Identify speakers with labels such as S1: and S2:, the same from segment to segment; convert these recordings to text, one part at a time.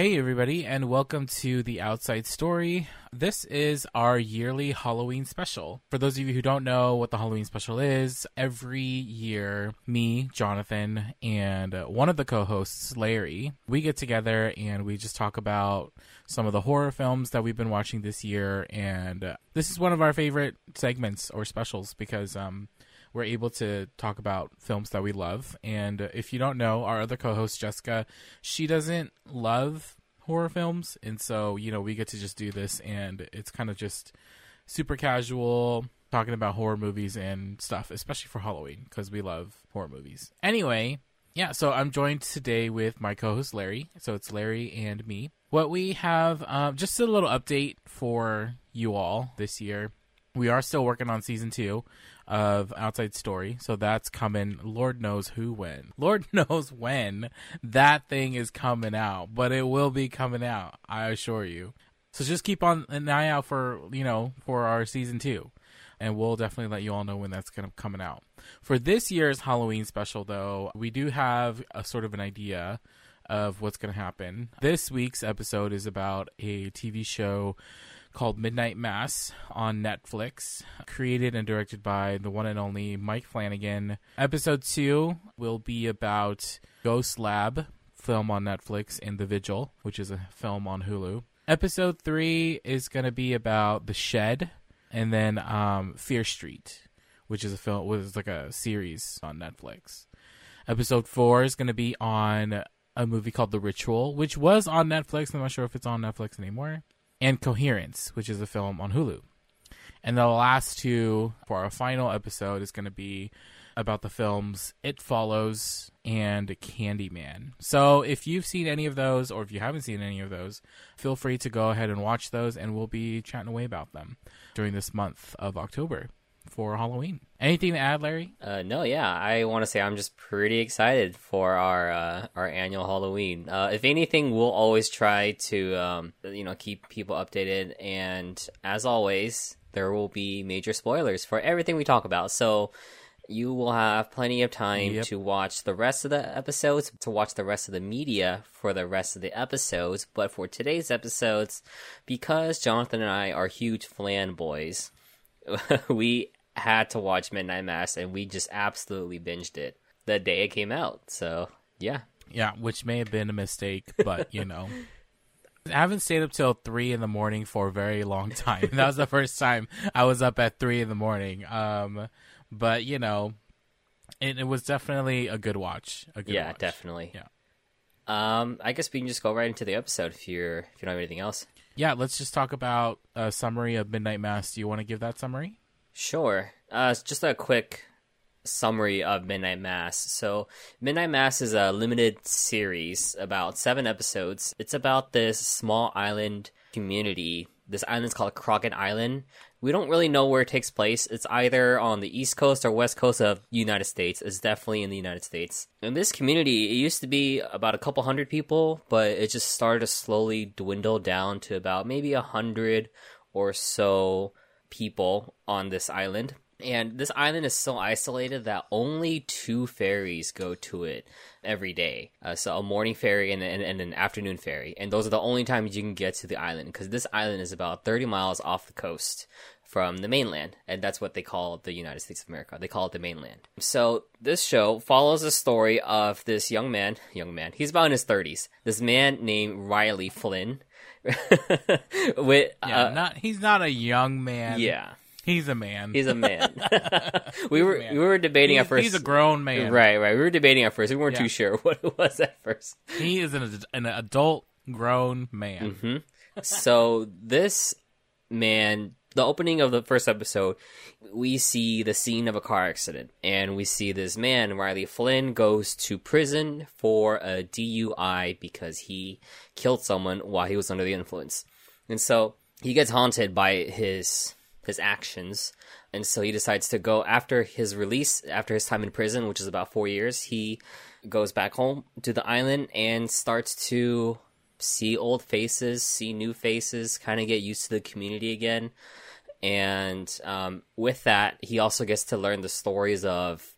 S1: Hey, everybody, and welcome to The Outside Story. This is our yearly Halloween special. For those of you who don't know what the Halloween special is, every year, me, Jonathan, and one of the co hosts, Larry, we get together and we just talk about some of the horror films that we've been watching this year. And this is one of our favorite segments or specials because, um, we're able to talk about films that we love. And if you don't know, our other co host, Jessica, she doesn't love horror films. And so, you know, we get to just do this, and it's kind of just super casual talking about horror movies and stuff, especially for Halloween, because we love horror movies. Anyway, yeah, so I'm joined today with my co host, Larry. So it's Larry and me. What we have, um, just a little update for you all this year. We are still working on season two of Outside Story. So that's coming. Lord knows who when. Lord knows when that thing is coming out, but it will be coming out. I assure you. So just keep on an eye out for you know for our season two, and we'll definitely let you all know when that's gonna coming out. For this year's Halloween special, though, we do have a sort of an idea of what's gonna happen. This week's episode is about a TV show called Midnight Mass on Netflix, created and directed by the one and only Mike Flanagan. Episode 2 will be about Ghost Lab, film on Netflix, and The Vigil, which is a film on Hulu. Episode 3 is going to be about The Shed, and then um, Fear Street, which is a film, was like a series on Netflix. Episode 4 is going to be on a movie called The Ritual, which was on Netflix. I'm not sure if it's on Netflix anymore and Coherence, which is a film on Hulu. And the last two for our final episode is going to be about the films It Follows and Candyman. So if you've seen any of those or if you haven't seen any of those, feel free to go ahead and watch those and we'll be chatting away about them during this month of October for Halloween. Anything to add, Larry?
S2: Uh, no, yeah, I want to say I'm just pretty excited for our uh, our annual Halloween. Uh, if anything, we'll always try to um, you know keep people updated, and as always, there will be major spoilers for everything we talk about. So you will have plenty of time yep. to watch the rest of the episodes, to watch the rest of the media for the rest of the episodes. But for today's episodes, because Jonathan and I are huge Flan boys, we had to watch Midnight Mass, and we just absolutely binged it the day it came out. So yeah,
S1: yeah, which may have been a mistake, but you know. I haven't stayed up till three in the morning for a very long time. that was the first time I was up at three in the morning. Um, but you know, it, it was definitely a good watch. A good
S2: yeah,
S1: watch.
S2: definitely.
S1: Yeah.
S2: Um, I guess we can just go right into the episode if you're if you don't have anything else.
S1: Yeah, let's just talk about a summary of Midnight Mass. Do you want to give that summary?
S2: Sure. Uh, just a quick summary of Midnight Mass. So, Midnight Mass is a limited series about seven episodes. It's about this small island community. This island is called Crockett Island. We don't really know where it takes place. It's either on the east coast or west coast of United States. It's definitely in the United States. And this community, it used to be about a couple hundred people, but it just started to slowly dwindle down to about maybe a hundred or so people on this island. And this island is so isolated that only two ferries go to it every day. Uh, so a morning ferry and, and, and, an afternoon ferry. And those are the only times you can get to the island because this island is about 30 miles off the coast from the mainland. And that's what they call the United States of America. They call it the mainland. So this show follows the story of this young man, young man, he's about in his 30s. This man named Riley Flynn.
S1: With, yeah, uh, not, he's not a young man.
S2: Yeah
S1: He's a man.
S2: He's a man. we were man. we were debating
S1: he's,
S2: at first.
S1: He's a grown man.
S2: Right, right. We were debating at first. We weren't yeah. too sure what it was at first.
S1: He is an, an adult grown man.
S2: Mm-hmm. so this man, the opening of the first episode, we see the scene of a car accident, and we see this man, Riley Flynn, goes to prison for a DUI because he killed someone while he was under the influence, and so he gets haunted by his his actions. And so he decides to go after his release, after his time in prison, which is about four years, he goes back home to the island and starts to see old faces, see new faces, kind of get used to the community again. And um, with that, he also gets to learn the stories of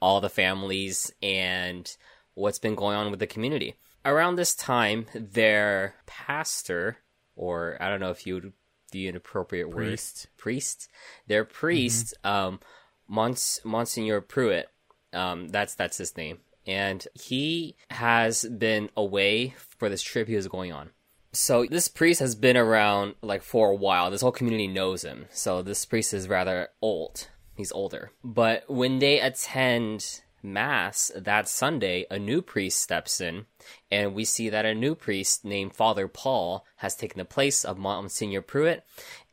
S2: all the families and what's been going on with the community. around this time, their pastor, or I don't know if you would be an appropriate
S1: Priest.
S2: word, priest, their priest, um, Mons- Monsignor Pruitt, um, that's that's his name, and he has been away for this trip he was going on. So this priest has been around like for a while. This whole community knows him. So this priest is rather old. He's older. But when they attend mass that Sunday, a new priest steps in, and we see that a new priest named Father Paul has taken the place of Monsignor Pruitt,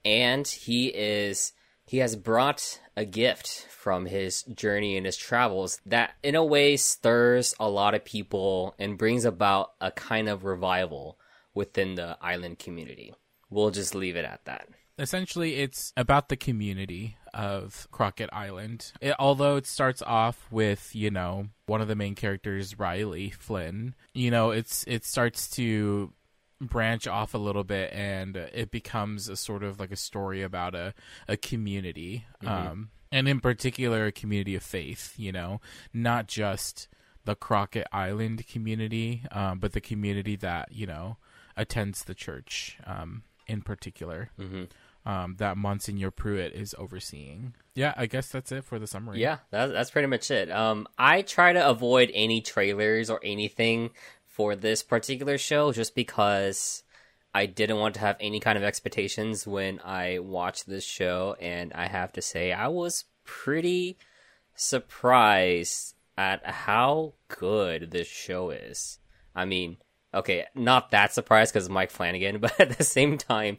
S2: and he is he has brought a gift from his journey and his travels that in a way stirs a lot of people and brings about a kind of revival within the island community. We'll just leave it at that.
S1: essentially it's about the community of Crockett Island. It, although it starts off with, you know, one of the main characters Riley Flynn, you know, it's it starts to branch off a little bit and it becomes a sort of like a story about a a community um and in particular a community of faith, you know, not just the Crockett Island community, um, but the community that, you know, attends the church um in particular.
S2: Hmm
S1: um, that Monsignor Pruitt is overseeing. Yeah, I guess that's it for the summary.
S2: Yeah, that, that's pretty much it. Um, I try to avoid any trailers or anything for this particular show just because I didn't want to have any kind of expectations when I watched this show, and I have to say, I was pretty surprised at how good this show is. I mean, okay, not that surprised because Mike Flanagan, but at the same time,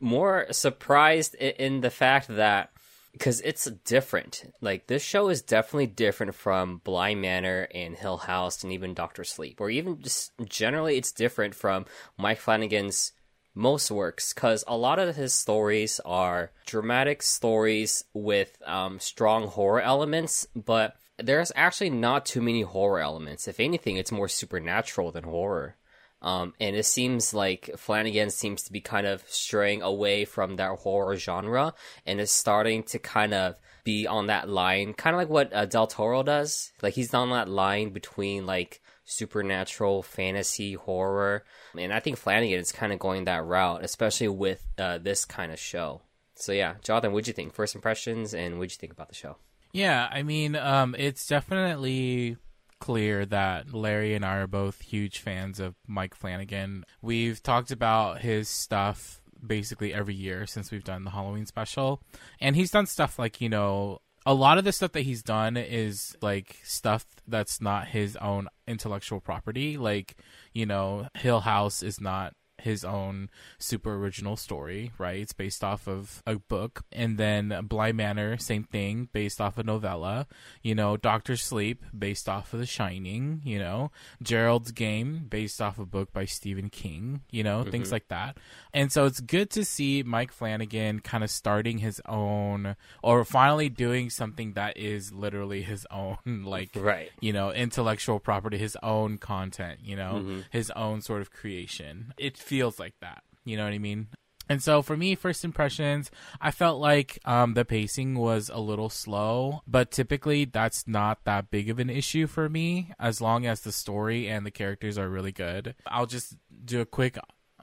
S2: more surprised in the fact that because it's different. Like this show is definitely different from Bly Manor and Hill House and even Doctor Sleep, or even just generally, it's different from Mike Flanagan's most works because a lot of his stories are dramatic stories with um, strong horror elements, but there's actually not too many horror elements. If anything, it's more supernatural than horror. Um, and it seems like Flanagan seems to be kind of straying away from that horror genre and is starting to kind of be on that line, kind of like what uh, Del Toro does. Like he's on that line between like supernatural, fantasy, horror. And I think Flanagan is kind of going that route, especially with uh, this kind of show. So yeah, Jonathan, what'd you think? First impressions, and what'd you think about the show?
S1: Yeah, I mean, um, it's definitely clear that Larry and I are both huge fans of Mike Flanagan. We've talked about his stuff basically every year since we've done the Halloween special. And he's done stuff like, you know, a lot of the stuff that he's done is like stuff that's not his own intellectual property. Like, you know, Hill House is not his own super original story, right? It's based off of a book. And then Bly Manor, same thing, based off a novella. You know, Doctor Sleep, based off of The Shining, you know, Gerald's Game, based off a book by Stephen King, you know, things mm-hmm. like that. And so it's good to see Mike Flanagan kind of starting his own, or finally doing something that is literally his own, like,
S2: Right.
S1: you know, intellectual property, his own content, you know, mm-hmm. his own sort of creation. It feels like that. You know what I mean? And so for me, first impressions, I felt like um, the pacing was a little slow, but typically that's not that big of an issue for me as long as the story and the characters are really good. I'll just do a quick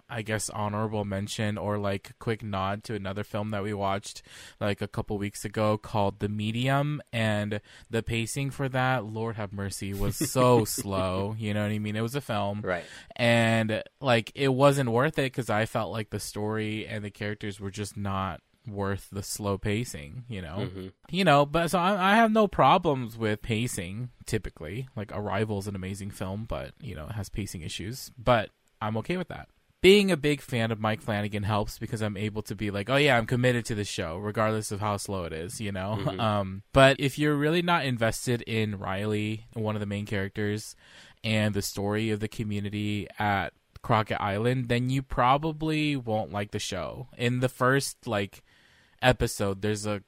S1: I guess honorable mention or like quick nod to another film that we watched like a couple weeks ago called The Medium and the pacing for that Lord have mercy was so slow. You know what I mean? It was a film.
S2: Right.
S1: and like it wasn't worth it cuz I felt like the story and the characters were just not worth the slow pacing you know?
S2: Mm-hmm.
S1: you know but so I, I have no problems with pacing typically. Like arrival is an amazing film but you know it has pacing issues. But i'm okay with that being a big fan of mike flanagan helps because i'm able to be like oh yeah i'm committed to the show regardless of how slow it is you know? Um but if you're really not invested in riley one of the main characters and the story of the community at crockett island then you probably won't like the show. In the first like episode there's a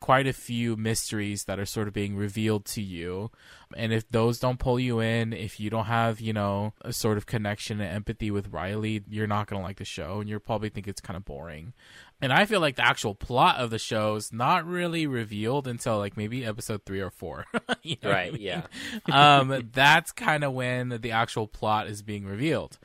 S1: quite a few mysteries that are sort of being revealed to you. And if those don't pull you in, if you don't have, you know, a sort of connection and empathy with Riley, you're not going to like the show and you'll probably think it's kind of boring. And I feel like the actual plot of the show is not really revealed until like maybe episode three or four.
S2: you know right. I mean? Yeah.
S1: um, that's kind of when the actual plot is being revealed.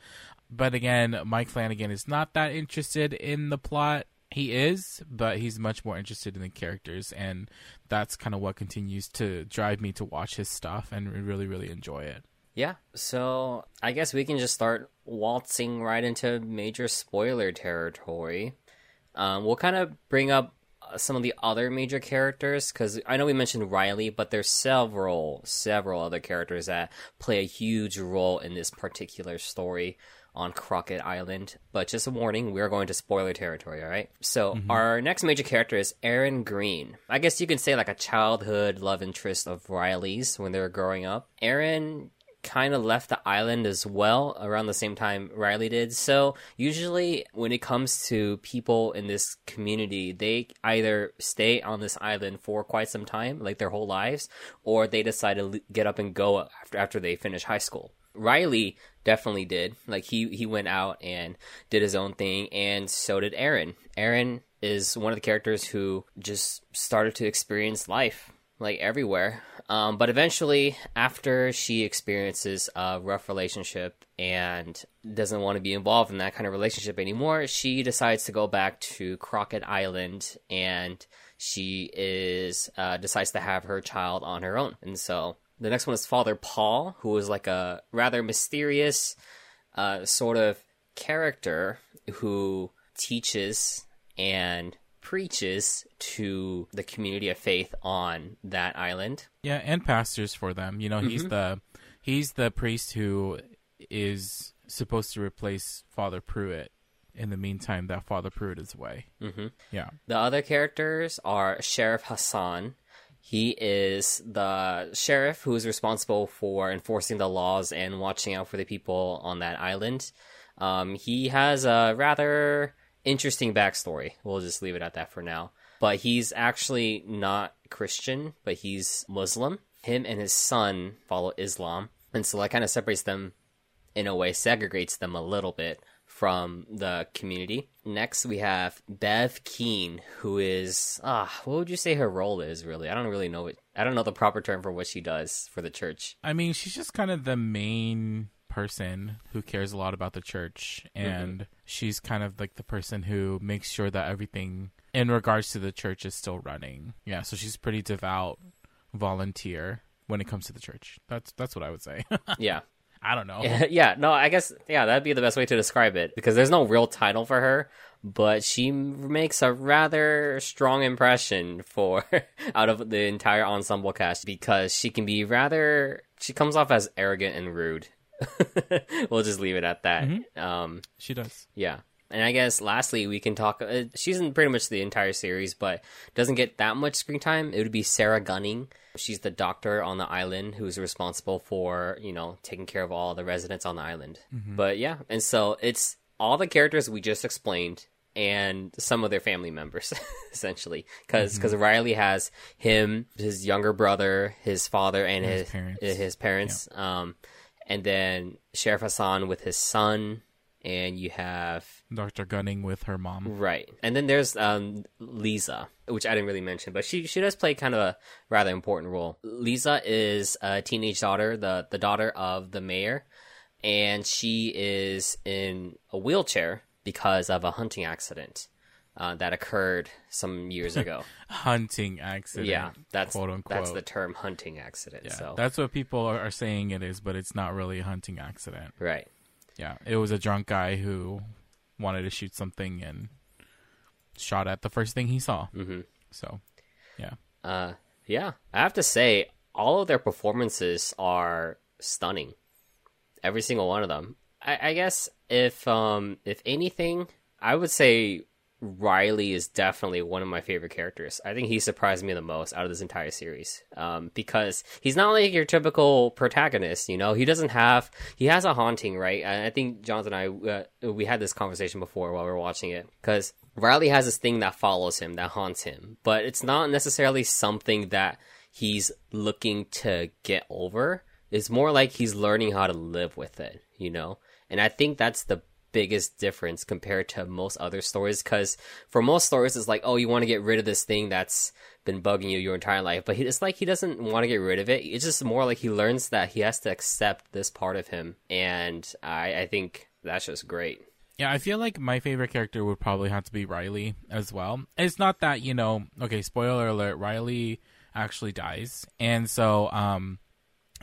S1: But again, Mike Flanagan is not that interested in the plot he is, but he's much more interested in the characters, and that's kind of what continues to drive me to watch his stuff and really, really enjoy it.
S2: Yeah, so I guess we can just start waltzing right into major spoiler territory. Um, we'll kind of bring up uh, some of the other major characters because I know we mentioned Riley, but there's several, several other characters that play a huge role in this particular story on Crockett Island. But just a warning, we're going to spoiler territory, all right? So, mm-hmm. our next major character is Erin Greene. I guess you can say like a childhood love interest of Riley's when they were growing up. Erin kind of left the island as well around the same time Riley did. So, usually when it comes to people in this community, they either stay on this island for quite some time, like their whole lives, or they decide to get up and go after after they finish high school. Riley definitely did. Like he he went out and did his own thing, and so did Erin. Erin is one of the characters who just started to experience life like everywhere. Um, but eventually, after she experiences a rough relationship and doesn't want to be involved in that kind of relationship anymore, she decides to go back to Crockett Island and she is uh, decides to have her child on her own. And so the next one is Father Paul, who is like a rather mysterious uh, sort of character who teaches and preaches to the community of faith on that island.
S1: Yeah, and pastors for them. You know, he's mm-hmm. the he's the priest who is supposed to replace Father Pruitt. In the meantime, that Father Pruitt is away.
S2: Mm-hmm.
S1: Yeah.
S2: The other characters are Sheriff Hassan, he is the sheriff who is responsible for enforcing the laws and watching out for the people on that island. Um, he has a rather interesting backstory. We'll just leave it at that for now. But he's actually not Christian, but he's Muslim. Him and his son follow Islam. And so that kind of separates them in a way, segregates them a little bit from the community. Next, we have Bev Keane, who is ah, what would you say her role is? Really, I don't really know. I don't know the proper term for what she does for the church.
S1: I mean, she's just kind of the main person who cares a lot about the church, mm-hmm. and mm-hmm. she's kind of like the person who makes sure that everything in regards to the church is still running. Yeah, so she's pretty devout volunteer when it comes to the church. That's that's what I would say.
S2: yeah.
S1: I don't know.
S2: yeah, no, I guess yeah, that'd be the best way to describe it because there's no real title for her, but she makes a rather strong impression for out of the entire ensemble cast because she can be rather she comes off as arrogant and rude. we'll just leave it at that. Mm-hmm. Um,
S1: she does.
S2: Yeah. And I guess lastly, we can talk. Uh, she's in pretty much the entire series, but doesn't get that much screen time. It would be Sarah Gunning. She's the doctor on the island who's responsible for, you know, taking care of all the residents on the island. Mm-hmm. But yeah, and so it's all the characters we just explained and some of their family members essentially because mm-hmm. Riley has him his younger brother his father and, and his, his parents, his parents yeah. um and then Sheriff Hassan with his son and you have
S1: Dr. Gunning with her mom.
S2: Right. And then there's um, Lisa, which I didn't really mention, but she she does play kind of a rather important role. Lisa is a teenage daughter, the the daughter of the mayor, and she is in a wheelchair because of a hunting accident. Uh, that occurred some years ago.
S1: hunting accident.
S2: Yeah, that's quote unquote. That's the term hunting accident. Yeah, so
S1: that's what people are saying it is, but it's not really a hunting accident.
S2: Right.
S1: Yeah, it was a drunk guy who wanted to shoot something and shot at the first thing he saw.
S2: Mm-hmm.
S1: So, yeah.
S2: Uh, yeah. I have to say, all of their performances are stunning. Every single one of them. I, I guess if um if anything, I would say Riley is definitely one of my favorite characters. I think he surprised me the most out of this entire series um, because he's not like your typical protagonist. You know, he doesn't have he has a haunting, right? I think Jonathan and I uh, we had this conversation before while we were watching it because Riley has this thing that follows him, that haunts him, but it's not necessarily something that he's looking to get over. It's more like he's learning how to live with it, you know? And I think that's the biggest difference compared to most other stories because for most stories it's like oh you want to get rid of this thing that's been bugging you your entire life but it's like he doesn't want to get rid of it it's just more like he learns that he has to accept this part of him and i, I think that's just great
S1: Yeah, I feel like my favorite character would probably have to be Riley as well. It's not that, you know, okay, spoiler alert, Riley actually dies. And so um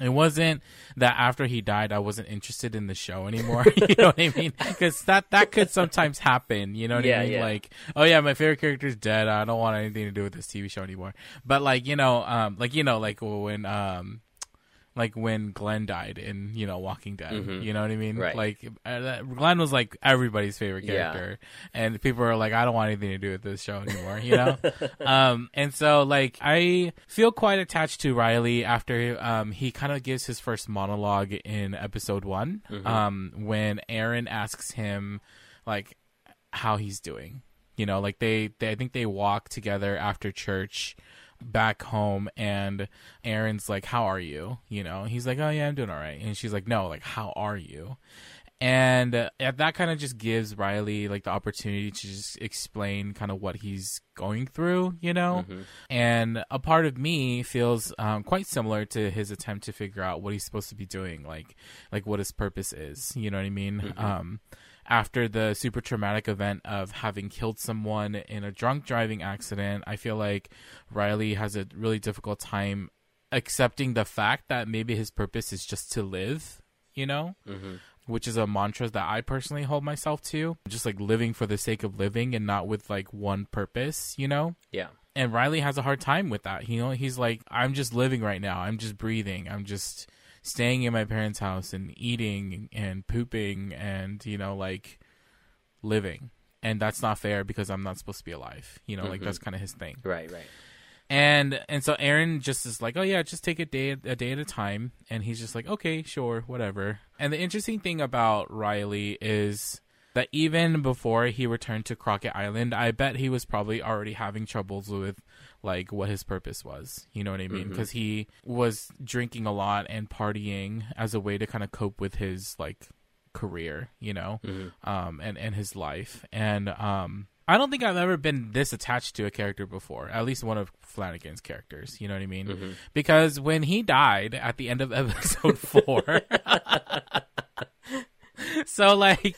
S1: it wasn't that after he died I wasn't interested in the show anymore. you know what I mean? Cuz that that could sometimes happen, you know what
S2: Yeah,
S1: I mean?
S2: yeah.
S1: Like, oh yeah, my favorite character's dead. I don't want anything to do with this TV show anymore. But like, you know, um like you know like when um like when Glenn died in you know Walking Dead.
S2: Mhm.
S1: You know what I mean?
S2: Right.
S1: Like uh, Glenn was like everybody's favorite
S2: Yeah.
S1: character, and people are like, I don't want anything to do with this show anymore. You know? um, and so like I feel quite attached to Riley after um he kind of gives his first monologue in episode one,
S2: Mhm.
S1: um when Erin asks him like how he's doing. You know, like they, they I think they walk together after church back home and Erin's like, How are you? You know, he's like, Oh yeah, I'm doing all right. And she's like, No, like how are you? And uh, that kind of just gives Riley like the opportunity to just explain kind of what he's going through, you know?
S2: Mhm.
S1: And a part of me feels um, quite similar to his attempt to figure out what he's supposed to be doing, like like what his purpose is. You know what I mean?
S2: Mhm.
S1: Um, after the super traumatic event of having killed someone in a drunk driving accident, I feel like Riley has a really difficult time accepting the fact that maybe his purpose is just to live. You know,
S2: Mhm.
S1: which is a mantra that I personally hold myself to. Just like living for the sake of living and not with like one purpose, you know?
S2: yeah
S1: And Riley has a hard time with that. You know, he's like, I'm just living right now. I'm just breathing. I'm just staying in my parents' house and eating and pooping and, you know, like living. And that's not fair because I'm not supposed to be alive. You know, like
S2: Mhm.
S1: that's kind of his thing
S2: right right
S1: and and so Erin just is like, oh yeah, just take a day a day at a time, and he's just like, okay, sure, whatever. And the interesting thing about Riley is that even before he returned to Crockett Island, I bet he was probably already having troubles with like what his purpose was. You know what I mean? Because he was drinking a lot and partying as a way to kind of cope with his like career, you know
S2: hmm
S1: um, and and his life. And um, I don't think I've ever been this attached to a character before. At least one of Flanagan's characters. You know what I mean?
S2: hmm
S1: Because when he died at the end of episode four, so like.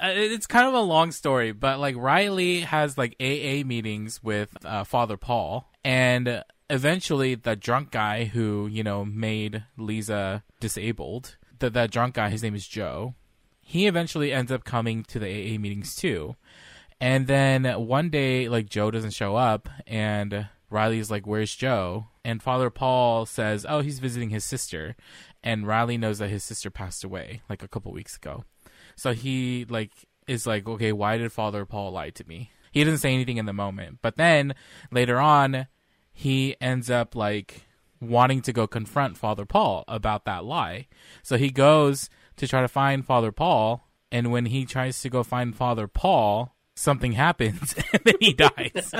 S1: Uh, It's kind of a long story, but like Riley has like AA meetings with uh, Father Paul, and eventually the drunk guy who you know made Lisa disabled, that that drunk guy, his name is Joe, he eventually ends up coming to the AA meetings too. And then one day, like Joe doesn't show up, and Riley's like, "Where's Joe?" And Father Paul says, "Oh, he's visiting his sister." And Riley knows that his sister passed away like a couple weeks ago, so he like is like, "Okay, why did Father Paul lie to me?" He doesn't say anything in the moment, but then later on, he ends up like wanting to go confront Father Paul about that lie. So he goes to try to find Father Paul, and when he tries to go find Father Paul, something happens and then he dies.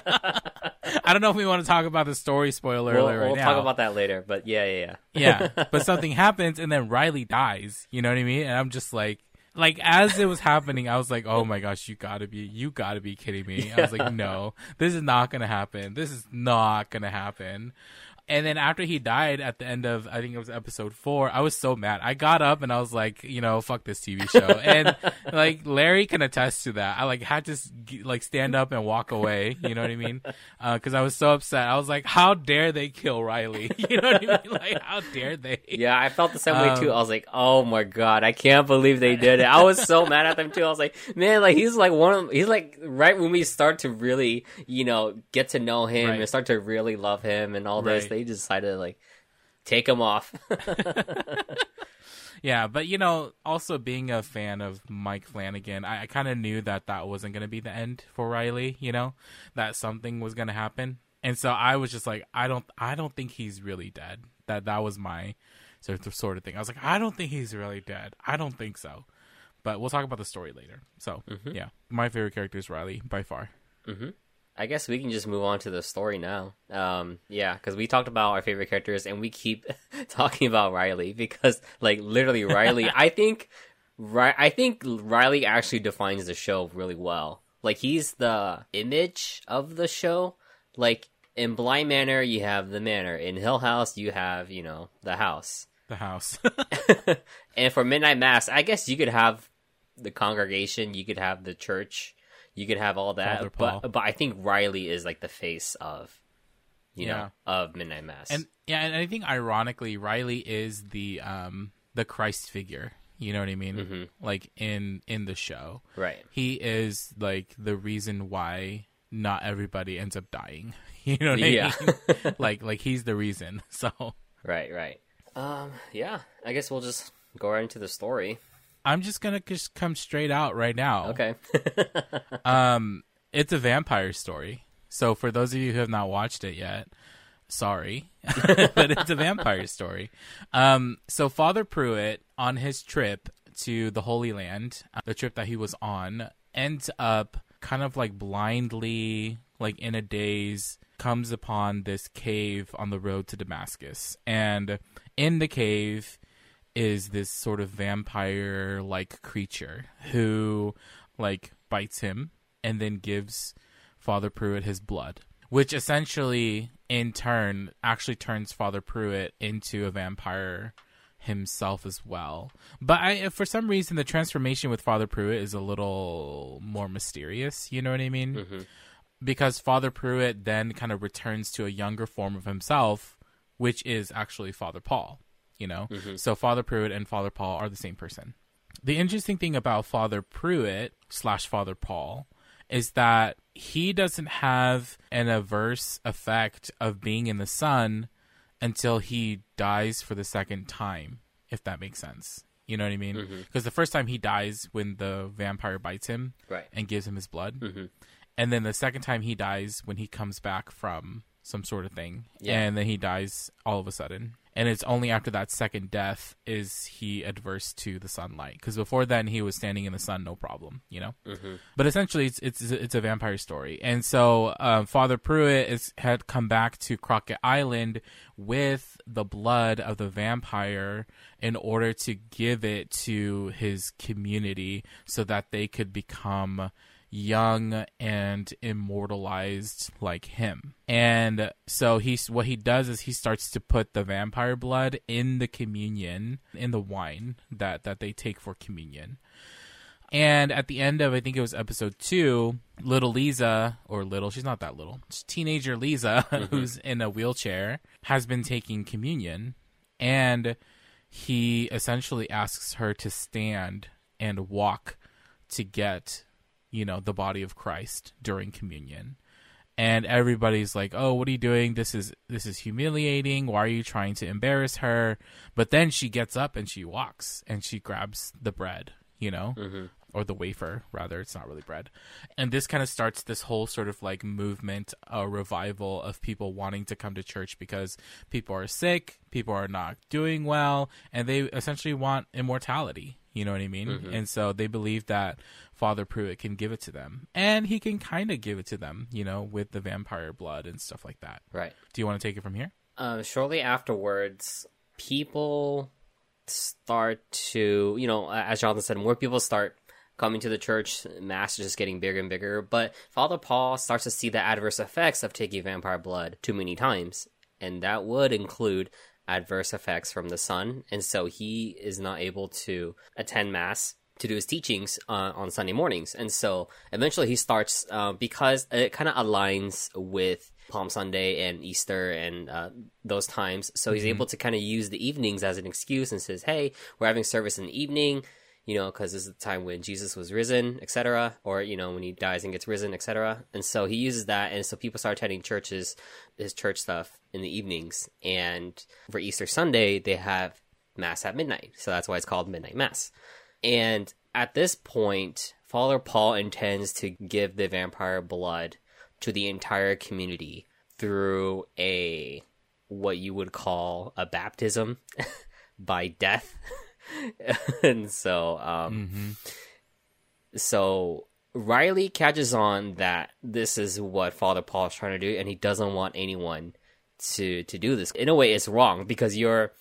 S1: I don't know if we want to talk about the story spoiler
S2: we'll,
S1: right
S2: we'll
S1: now.
S2: talk about that later but yeah, yeah
S1: yeah yeah, but something happens and then Riley dies. You know what I mean? And I'm just like, like as it was happening, I was like, oh my gosh, you gotta be, you gotta be kidding me. I was like, no, this is not gonna happen. This is not gonna happen. And then after he died at the end of, I think it was episode four, I was so mad. I got up and I was like, you know, fuck this TV show. and like Larry can attest to that. I like had to like stand up and walk away. You know what I mean? Because I was so upset. I was like, how dare they kill Riley? You know what I mean? Like, how dare they?
S2: Yeah, I felt the same way too.
S1: Um,
S2: I was like, "Oh my god, I can't believe they did it." I was so mad at them too. I was like, "Man, like he's like one of he's like right when we start to really, you know, get to know him
S1: Right.
S2: and start to really love him and all this,
S1: Right.
S2: They decided to like take him off."
S1: Yeah, but you know, also being a fan of Mike Flanagan, I, I kind of knew that that wasn't going to be the end for Riley. You know, that something was going to happen, and so I was just like, I don't, I don't think he's really dead. That that was my sort of sort of thing. I was like, I don't think he's really dead. I don't think so. But we'll talk about the story later. So
S2: Mhm.
S1: yeah, my favorite character is Riley by far.
S2: I guess we can just move on to the story now. Um, yeah, because we talked about our favorite characters, and we keep talking about Riley because, like, literally, Riley. I think, Ri- I think Riley actually defines the show really well. Like, he's the image of the show. Like in Bly Manor, you have the manor. In Hill House, you have you know the house.
S1: The house.
S2: and for Midnight Mass, I guess you could have the congregation, you could have the church, you could have all that. But but I think Riley is like the face of you
S1: Yeah.
S2: know of Midnight Mass.
S1: and yeah, and I think ironically, Riley is the um the Christ figure. You know what I mean?
S2: Mm-hmm.
S1: Like in in the show,
S2: right.
S1: he is like the reason why not everybody ends up dying. You know what I
S2: Yeah.
S1: mean? like like he's the reason. So
S2: Right, right. Um yeah, I guess we'll just go right into the story.
S1: I'm just gonna just come straight out right now.
S2: Okay.
S1: Um, it's a vampire story. So for those of you who have not watched it yet, sorry, but it's a vampire story. Um, so Father Pruitt on his trip to the Holy Land, uh, the trip that he was on, ends up kind of like blindly, like in a daze, comes upon this cave on the road to Damascus, and in the cave is this sort of vampire like creature who like bites him and then gives Father Pruitt his blood, which essentially in turn actually turns Father Pruitt into a vampire himself as well. But I for some reason the transformation with Father Pruitt is a little more mysterious, you know what I mean? Mm-hmm. Because Father Pruitt then kind of returns to a younger form of himself, which is actually Father Paul, you know? Mm-hmm. So Father Pruitt and Father Paul are the same person. The interesting thing about Father Pruitt slash Father Paul is that he doesn't have an averse effect of being in the sun until he dies for the second time, if that makes sense. You know what I mean? Mm-hmm. Because the first time he dies when the vampire bites him
S2: Right.
S1: and gives him his blood. Mm-hmm. And then the second time he dies when he comes back from some sort of thing.
S2: Yeah.
S1: And then he dies all of a sudden. And it's only after that second death is he adverse to the sunlight. Because before then he was standing in the sun, no problem, you know. But essentially, it's it's it's a vampire story. And so um, Father Pruitt is, had come back to Crockett Island with the blood of the vampire in order to give it to his community so that they could become young and immortalized like him. And so he's what he does is he starts to put the vampire blood in the communion in the wine that that they take for communion. And at the end of I think it was episode 2, little Lisa or little she's not that little. It's teenager Lisa mm-hmm. who's in a wheelchair has been taking communion and he essentially asks her to stand and walk to get you know the body of Christ during communion. And everybody's like oh what are you doing? This is this is humiliating. Why are you trying to embarrass her? But then she gets up and she walks and she grabs the bread you know mm-hmm. or the wafer rather. It's not really bread. And this kind of starts this whole sort of like movement a revival of people wanting to come to church because people are sick people are not doing well and they essentially want immortality. You know what i mean? Mm-hmm. And so they believe that father pruitt can give it to them and he can kind of give it to them you know with the vampire blood and stuff like that
S2: Right.
S1: do you want to take it from here
S2: Um, shortly afterwards, people start to, you know, as Jonathan said, more people start coming to the church. Mass is just getting bigger and bigger. But Father Paul starts to see the adverse effects of taking vampire blood too many times, and that would include adverse effects from the sun. And so he is not able to attend Mass to do his teachings uh, on Sunday mornings. And so eventually he starts, uh, because it kind of aligns with Palm Sunday and Easter and uh, those times. So he's able to kind of use the evenings as an excuse and says, hey, we're having service in the evening. You know, because this is the time when Jesus was risen, etc., or you know when he dies and gets risen, etc. And so he uses that, and so people start attending churches, his church stuff in the evenings. And for Easter Sunday, they have mass at midnight, so that's why it's called midnight mass. And at this point, Father Paul intends to give the vampire blood to the entire community through a what you would call a baptism by death. and so um so Riley catches on that this is what Father Paul is trying to do, and he doesn't want anyone to to do this. In a way, it's wrong because you're.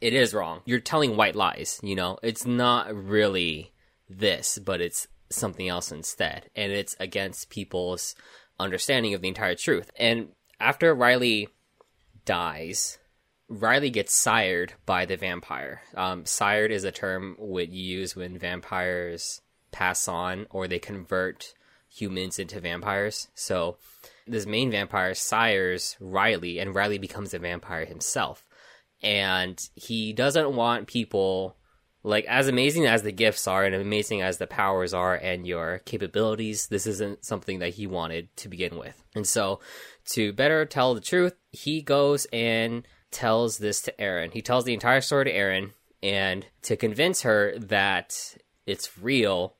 S2: It is wrong. You're telling white lies. You know, it's not really this, but it's something else instead, and it's against people's understanding of the entire truth. And after Riley dies, Riley gets sired by the vampire. Um, sired is a term we use when vampires pass on or they convert humans into vampires. So this main vampire sires Riley, and Riley becomes a vampire himself. And he doesn't want people like as amazing as the gifts are and amazing as the powers are and your capabilities this isn't something that he wanted to begin with and so to better tell the truth he goes and tells this to Erin. He tells the entire story to Erin, and to convince her that it's real,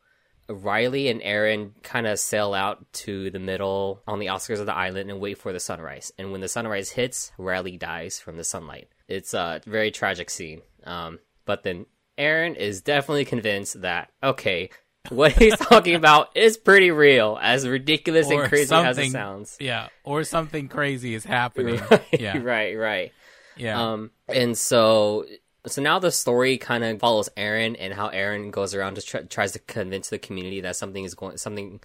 S2: Riley and Erin kind of sail out to the middle on the outskirts of the island and wait for the sunrise. And when the sunrise hits, Riley dies from the sunlight. It's a very tragic scene. Um, but then Erin is definitely convinced that, okay, what he's talking about is pretty real, as ridiculous or and crazy as it sounds.
S1: Yeah, or something crazy is happening.
S2: Right,
S1: yeah,
S2: right, right.
S1: Yeah.
S2: Um, and so so now the story kind of follows Erin and how Erin goes around to try, tries to convince the community that something is going something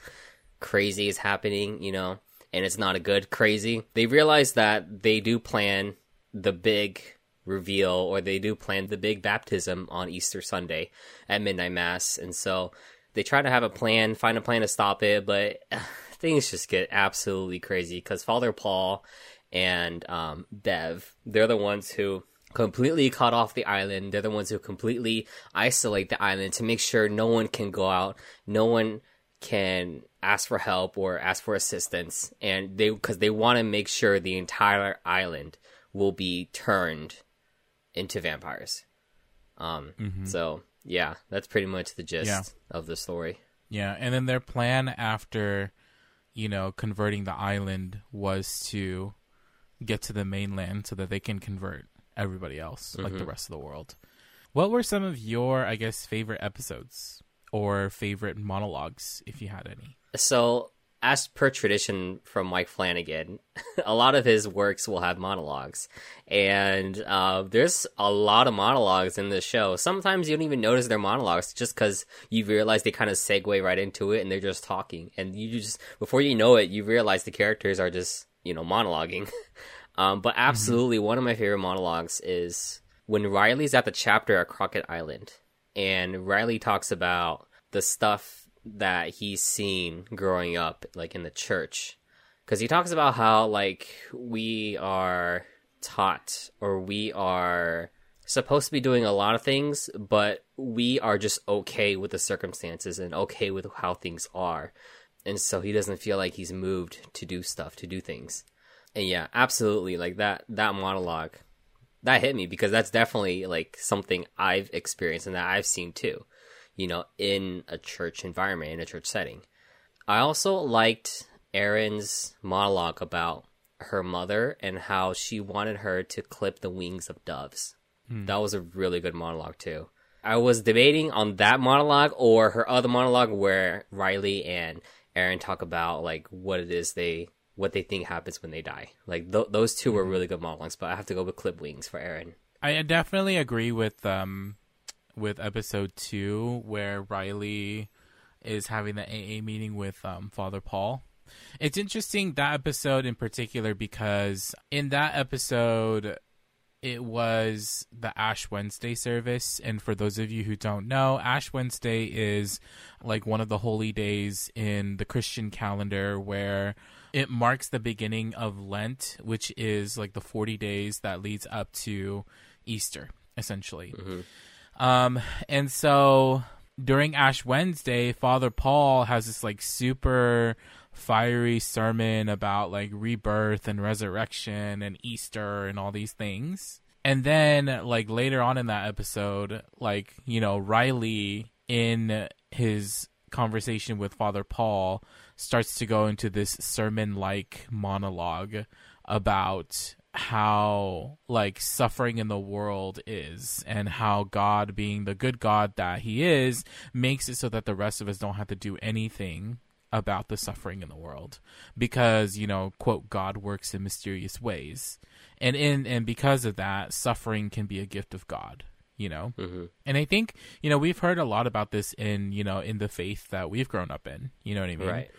S2: crazy is happening, you know, and it's not a good crazy. They realize that they do plan the big reveal or they do plan the big baptism on Easter Sunday at midnight mass, and so they try to have a plan, find a plan to stop it, but things just get absolutely crazy because Father Paul and um, Bev. They're the ones who completely cut off the island. They're the ones who completely isolate the island to make sure no one can go out, no one can ask for help or ask for assistance, and they because they want to make sure the entire island will be turned into vampires. Um, mm-hmm. so yeah, that's pretty much the gist yeah. of the story.
S1: Yeah, and then their plan after, you know, converting the island was to get to the mainland so that they can convert everybody else, mm-hmm. like the mm-hmm. rest of the world. What were some of your, I guess, favorite episodes or favorite monologues, if you had any?
S2: So, as per tradition from Mike Flanagan, a lot of his works will have monologues, and uh, there's a lot of monologues in this show. Sometimes you don't even notice they're monologues, just because you realize they kind of segue right into it, and they're just talking, and you just before you know it, you realize the characters are just you know monologuing. um, but mm-hmm. absolutely, mm-hmm. one of my favorite monologues is when Riley's at the chapter at Crockett Island, and Riley talks about the stuff that he's seen growing up, like in the church, because he talks about how like we are taught or we are supposed to be doing a lot of things, but we are just okay with the circumstances and okay with how things are. And so he doesn't feel like he's moved to do stuff, to do things. And yeah, absolutely, like that that monologue that hit me because that's definitely like something I've experienced and that I've seen too, you know, in a church environment, in a church setting. I also liked Erin's monologue about her mother and how she wanted her to clip the wings of doves. Hmm. That was a really good monologue too. I was debating on that monologue or her other monologue where Riley and Erin talk about like what it is they what they think happens when they die. Like th- those 2 were mm-hmm. really good monologues, but I have to go with clip wings for Erin.
S1: I definitely agree with um with episode two where Riley is having the AA meeting with um, Father Paul. It's interesting that episode in particular because in that episode it was the Ash Wednesday service. And for those of you who don't know, Ash Wednesday is like one of the holy days in the Christian calendar where it marks the beginning of Lent, which is like the 40 days that leads up to Easter, essentially. Mm-hmm. Um, and so during Ash Wednesday, Father Paul has this like super fiery sermon about like rebirth and resurrection and Easter and all these things. And then like later on in that episode, like, you know, Riley in his conversation with Father Paul starts to go into this sermon like monologue about how like suffering in the world is and how God being the good God that he is makes it so that the rest of us don't have to do anything about the suffering in the world. Because you know quote God works in mysterious ways. And in and because of that suffering can be a gift of God you know?
S2: Mm-hmm.
S1: and I think you know we've heard a lot about this in you know in the faith that we've grown up in. You know what I mean?
S2: Right.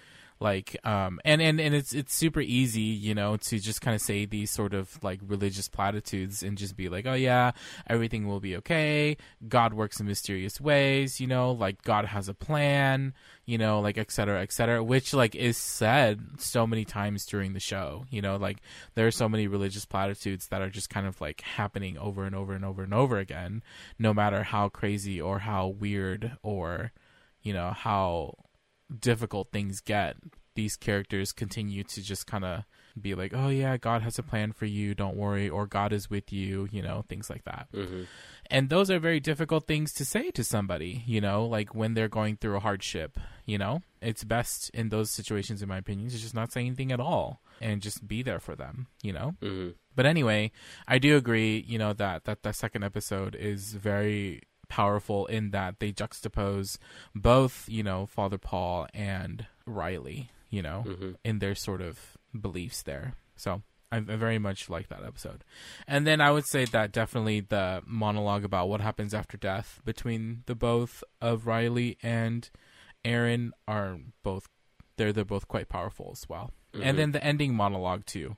S1: Like um and and and it's it's super easy you know to just kind of say these sort of like religious platitudes and just be like oh yeah everything will be okay. God works in mysterious ways you know like god has a plan you know like et cetera et cetera which like is said so many times during the show you know like there are so many religious platitudes that are just kind of like happening over and over and over and over again no matter how crazy or how weird or you know how difficult things get, these characters continue to just kind of be like, "Oh yeah, God has a plan for you. Don't worry," or "God is with you," you know, things like that.
S2: Mm-hmm.
S1: And those are very difficult things to say to somebody, you know, like when they're going through a hardship, you know? It's best in those situations in my opinion to just not say anything at all and just be there for them, you know?
S2: Mm-hmm.
S1: But anyway, I do agree, you know, that that the second episode is very powerful in that they juxtapose both, you know, Father Paul and Riley, you know,
S2: Mhm.
S1: in their sort of beliefs there. So I, very much like that episode. And then I would say that definitely the monologue about what happens after death between the both of Riley and Erin are both they're they're both quite powerful as well.
S2: Mhm.
S1: And then the ending monologue too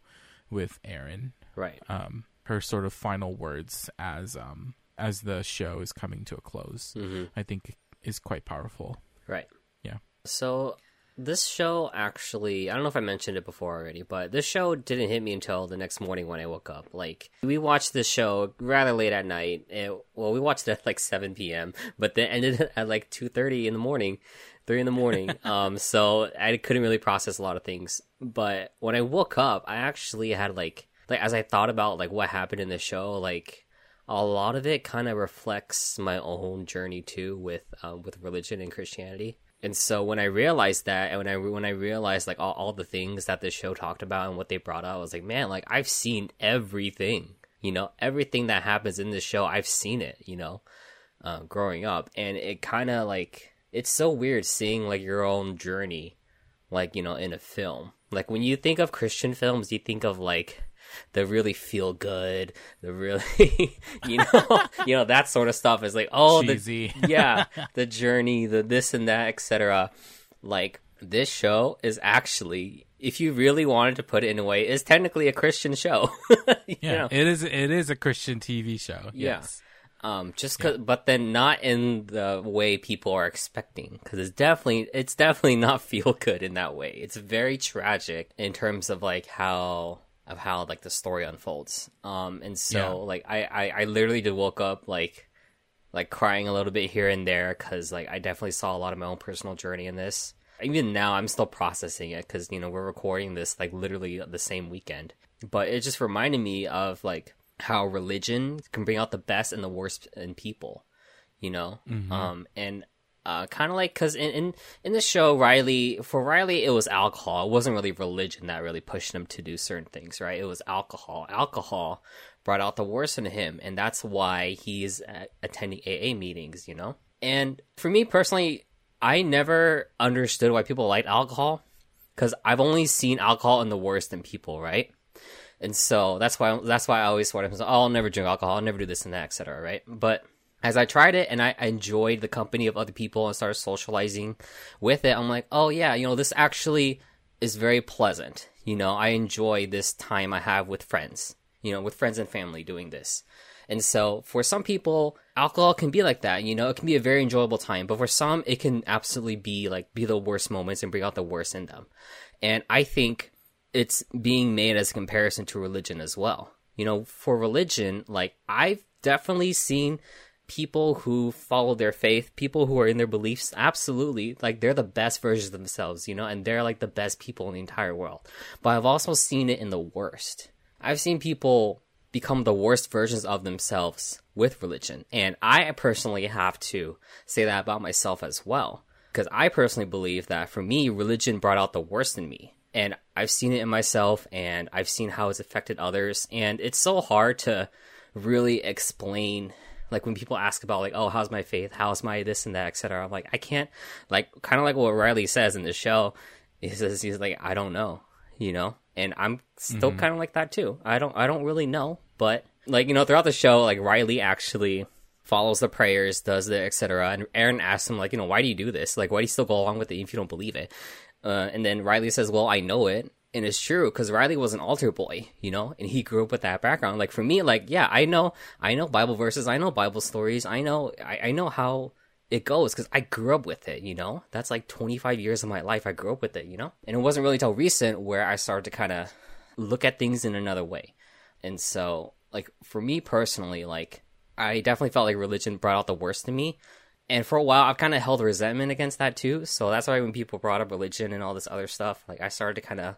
S1: with Erin
S2: Right.
S1: um, her sort of final words as um, as the show is coming to a close.
S2: Mm-hmm.
S1: I think is quite powerful.
S2: Right.
S1: Yeah.
S2: So this show actually, I don't know if I mentioned it before already, but this show didn't hit me until the next morning when I woke up. Like we watched this show rather late at night. It, well, we watched it at like 7 p.m., but then ended at like 2:30 in the morning, 3 in the morning. um, so I couldn't really process a lot of things. But when I woke up, I actually had like like as I thought about like what happened in the show, like a lot of it kind of reflects my own journey too with um, with religion and Christianity. And so when I realized that, and when I when I realized like all, all the things that the show talked about and what they brought out, I was like, man, like I've seen everything. You know, everything that happens in this show, I've seen it. You know, uh, growing up, and it kind of like it's so weird seeing like your own journey, like you know, in a film. Like when you think of Christian films, you think of like the really feel good, the really you know you know that sort of stuff is like oh the, yeah the journey, the this and that, etc. Like this show is actually, if you really wanted to put it in a way, is technically a Christian show.
S1: Yeah,
S2: know?
S1: it is. It is a Christian TV show.
S2: Yeah.
S1: Yes.
S2: Um, just cause, but then not in the way people are expecting, because it's definitely, it's definitely not feel good in that way. It's very tragic in terms of like how, of how like the story unfolds. Um, and so
S1: Yeah.
S2: like I, I, I literally just woke up like, like crying a little bit here and there, because like I definitely saw a lot of my own personal journey in this. Even now, I'm still processing it because you know we're recording this like literally the same weekend. But it just reminded me of like how religion can bring out the best and the worst in people, you know. Um, and uh, kind of like because in, in in the show, Riley for Riley it was alcohol. It wasn't really religion that really pushed him to do certain things, right? It was alcohol. Alcohol brought out the worst in him, and that's why he's uh, attending AA meetings, you know. And for me personally, I never understood why people liked alcohol because I've only seen alcohol in the worst in people, right? And so that's why that's why I always sort of oh, I'll never drink alcohol, I'll never do this and that, etc. Right? But as I tried it and I enjoyed the company of other people and started socializing with it, I'm like, oh yeah, you know, this actually is very pleasant. You know, I enjoy this time I have with friends. You know, with friends and family doing this. And so for some people, alcohol can be like that, you know, it can be a very enjoyable time, but for some it can absolutely be like be the worst moments and bring out the worst in them. And I think it's being made as a comparison to religion as well. You know, for religion, like I've definitely seen people who follow their faith, people who are in their beliefs, absolutely, like they're the best versions of themselves, you know, and they're like the best people in the entire world. But I've also seen it in the worst. I've seen people become the worst versions of themselves with religion. And I personally have to say that about myself as well. Because I personally believe that for me, religion brought out the worst in me. and I've seen it in myself and I've seen how it's affected others and it's so hard to really explain like when people ask about like oh how's my faith? How's my this and that etc i'm like i can't like kind of like what riley says in the show he says he's like i don't know you know? And i'm still mm-hmm. kind of like that too. I don't i don't really know but like you know throughout the show like riley actually follows the prayers does the etc and Erin asks him like you know why do you do this? Like why do you still go along with it if you don't believe it? Uh, and then riley says well i know it and it's true because Riley was an altar boy, you know, and he grew up with that background. Like for me, like yeah, I know, I know Bible verses, I know Bible stories, I know, I, I know how it goes because I grew up with it, you know. That's like 25 years of my life I grew up with it, you know. And it wasn't really till recent where I started to kind of look at things in another way. And so, like for me personally, like I definitely felt like religion brought out the worst in me. And for a while, I've kind of held resentment against that too. So that's why when people brought up religion and all this other stuff, like I started to kind of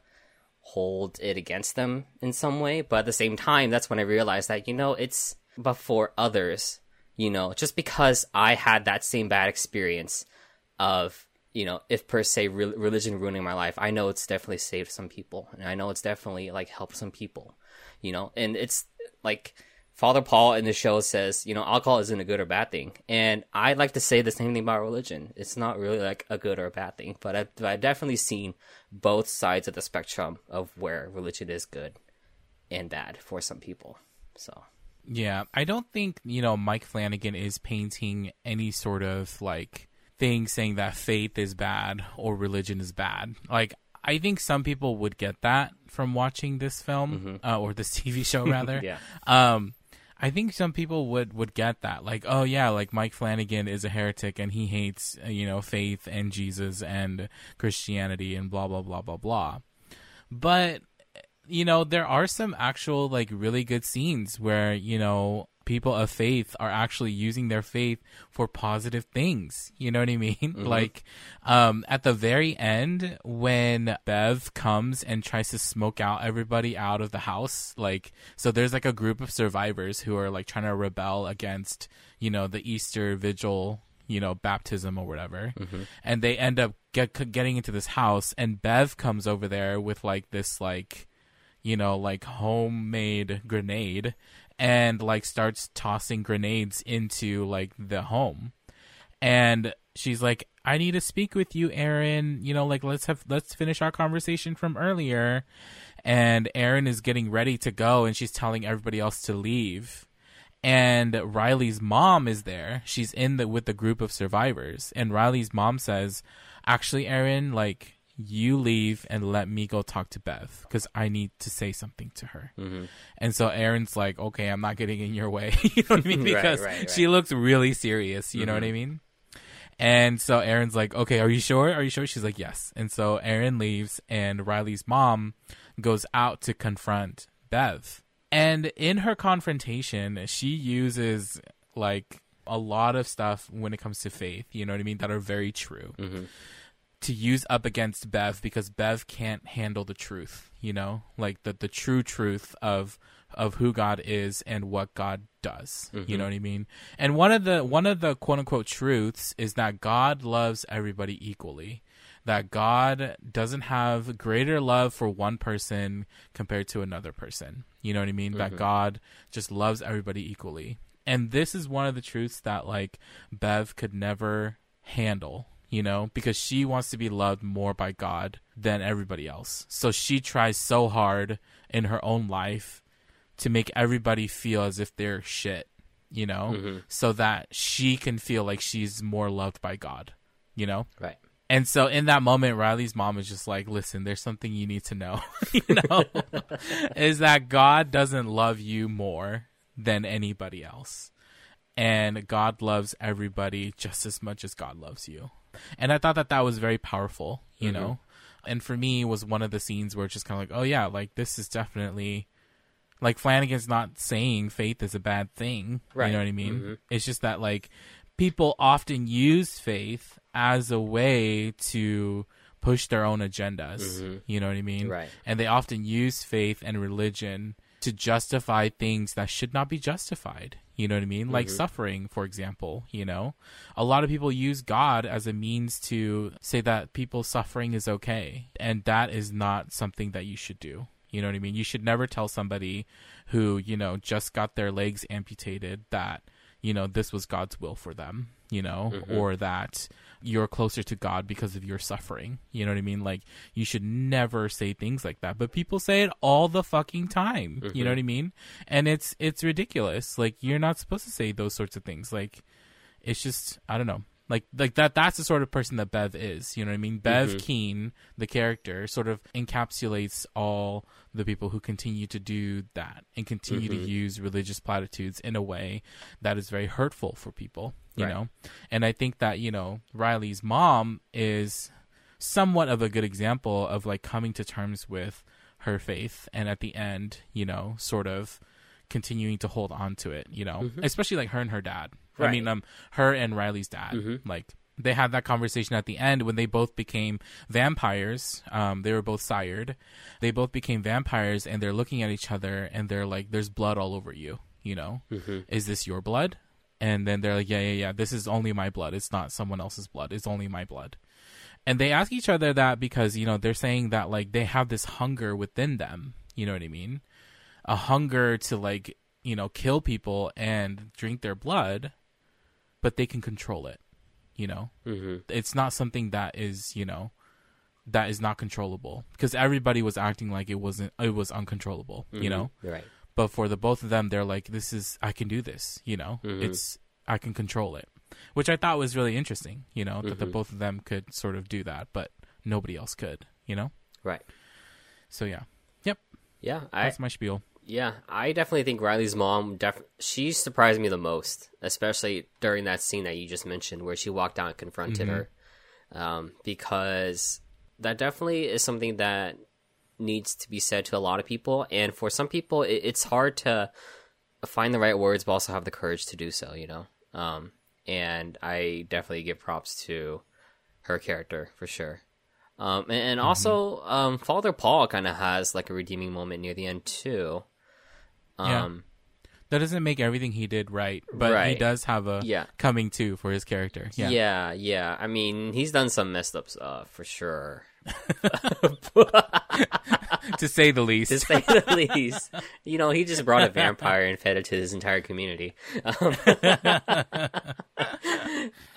S2: hold it against them in some way. But at the same time, that's when I realized that, you know, it's but for others, you know, just because I had that same bad experience of, you know, if per se re- religion ruining my life, I know it's definitely saved some people. And I know it's definitely like helped some people, you know, and it's like, Father Paul in the show says, you know, alcohol isn't a good or bad thing. And I like to say the same thing about religion. It's not really like a good or a bad thing, but I've, I've definitely seen both sides of the spectrum of where religion is good and bad for some people. So.
S1: Yeah, I don't think, you know, Mike Flanagan is painting any sort of like thing saying that faith is bad or religion is bad. Like, I think some people would get that from watching this film mm-hmm. uh, or this TV show rather.
S2: yeah.
S1: Um, I think some people would would get that, like, oh yeah, like Mike Flanagan is a heretic and he hates uh, you know faith and Jesus and Christianity and blah blah blah blah blah. But you know, there are some actual like really good scenes where you know people of faith are actually using their faith for positive things. You know what I mean? Mm-hmm. Like um, at the very end, when Bev comes and tries to smoke out everybody out of the house, like so, there's like a group of survivors who are like trying to rebel against you know the Easter Vigil you know baptism or whatever mm-hmm. and they end up get, getting into this house and bev comes over there with like this like you know like homemade grenade and like starts tossing grenades into like the home. And she's like i need to speak with you Erin. You know like let's have let's finish our conversation from earlier. And Erin is getting ready to go and she's telling everybody else to leave. And riley's mom is there. She's in the with the group of survivors. And riley's mom says actually Erin like you leave and let me go talk to Bev because I need to say something to her. Mm-hmm. And so Erin's like, okay, I'm not getting in your way. you know what I mean? Because right, right, right. she looks really serious. You mm-hmm. know what I mm-hmm. mean? And so Erin's like, okay, are you sure? Are you sure? She's like, yes. And so Erin leaves and Riley's mom goes out to confront Bev. And in her confrontation, she uses like a lot of stuff when it comes to faith, you know what I mean, that are very true. Mm-hmm to use up against Bev because Bev can't handle the truth, you know, like the the true truth of of who God is and what God does. Mm-hmm. You know what I mean? And one of the one of the quote unquote truths is that God loves everybody equally. That God doesn't have greater love for one person compared to another person. You know what I mean? Mm-hmm. That God just loves everybody equally. And this is one of the truths that like Bev could never handle you know, because she wants to be loved more by God than everybody else. So she tries so hard in her own life to make everybody feel as if they're shit, you know, mm-hmm. so that she can feel like she's more loved by God, you know?
S2: Right.
S1: And so in that moment, Riley's mom is just like, listen, there's something you need to know, you know, is that God doesn't love you more than anybody else. And God loves everybody just as much as God loves you and I thought that that was very powerful, you mm-hmm. know. And for me, was one of the scenes where it's just kind of like, oh yeah, like this is definitely like Flanagan's not saying faith is a bad thing. Right. You know what I mean? Mm-hmm. It's just that like people often use faith as a way to push their own agendas. Mm-hmm. You know what I mean?
S2: Right.
S1: And they often use faith and religion to justify things that should not be justified. You know what I mean? Like mm-hmm. suffering, for example, you know? A lot of people use God as a means to say that people's suffering is okay. And that is not something that you should do. You know what I mean? You should never tell somebody who, you know, just got their legs amputated that, you know, this was God's will for them, you know, mm-hmm. or that you're closer to God because of your suffering. You know what I mean? Like, you should never say things like that. But people say it all the fucking time. You know mm-hmm. what I mean? And it's it's ridiculous. Like, you're not supposed to say those sorts of things. Like, it's just I don't know. Like like that that's the sort of person that Bev is. You know what I mean? Bev mm-hmm. Keane, the character, sort of encapsulates all the people who continue to do that and continue to mm-hmm. use religious platitudes in a way that is very hurtful for people, you
S2: Right.
S1: know? And I think that, you know, Riley's mom is somewhat of a good example of like coming to terms with her faith and at the end, you know, sort of continuing to hold on to it, you know, mm-hmm. especially like her and her dad. I mean, um, her and Riley's dad, mm-hmm. like they had that conversation at the end when they both became vampires. Um, they were both sired. They both became vampires, and they're looking at each other, and they're like, "There's blood all over you." You know, is this your blood? And then they're like, "Yeah, yeah, yeah. This is only my blood. It's not someone else's blood. It's only my blood." And they ask each other that because you know they're saying that like they have this hunger within them. You know what I mean? A hunger to like you know kill people and drink their blood, but they can control it. You know,
S2: hmm
S1: it's not something that is you know that is not controllable. Because everybody was acting like it wasn't it was uncontrollable you mm-hmm. know?
S2: Right.
S1: but for the both of them they're like this is i can do this you know? Mm-hmm. It's i can control it. Which i thought was really interesting you know that the mm-hmm. both of them could sort of do that but nobody else could you know?
S2: Right.
S1: so yeah. Yep.
S2: Yeah. I
S1: that's my spiel
S2: Yeah, I definitely think Riley's mom def- she surprised me the most, especially during that scene that you just mentioned where she walked out and confronted her. Um, because that definitely is something that needs to be said to a lot of people, and for some people, it- it's hard to find the right words, but also have the courage to do so. You know, um, and I definitely give props to her character for sure. Um, and, and also, um, Father Paul kind of has like a redeeming moment near the end too.
S1: Yeah.
S2: Um,
S1: that doesn't make everything he did right but he does have a
S2: Yeah.
S1: coming to for his character yeah
S2: yeah. yeah, I mean, he's done some messed up stuff for sure,
S1: to say the least
S2: to say the least. You know, he just brought a vampire and fed it to his entire community. Um,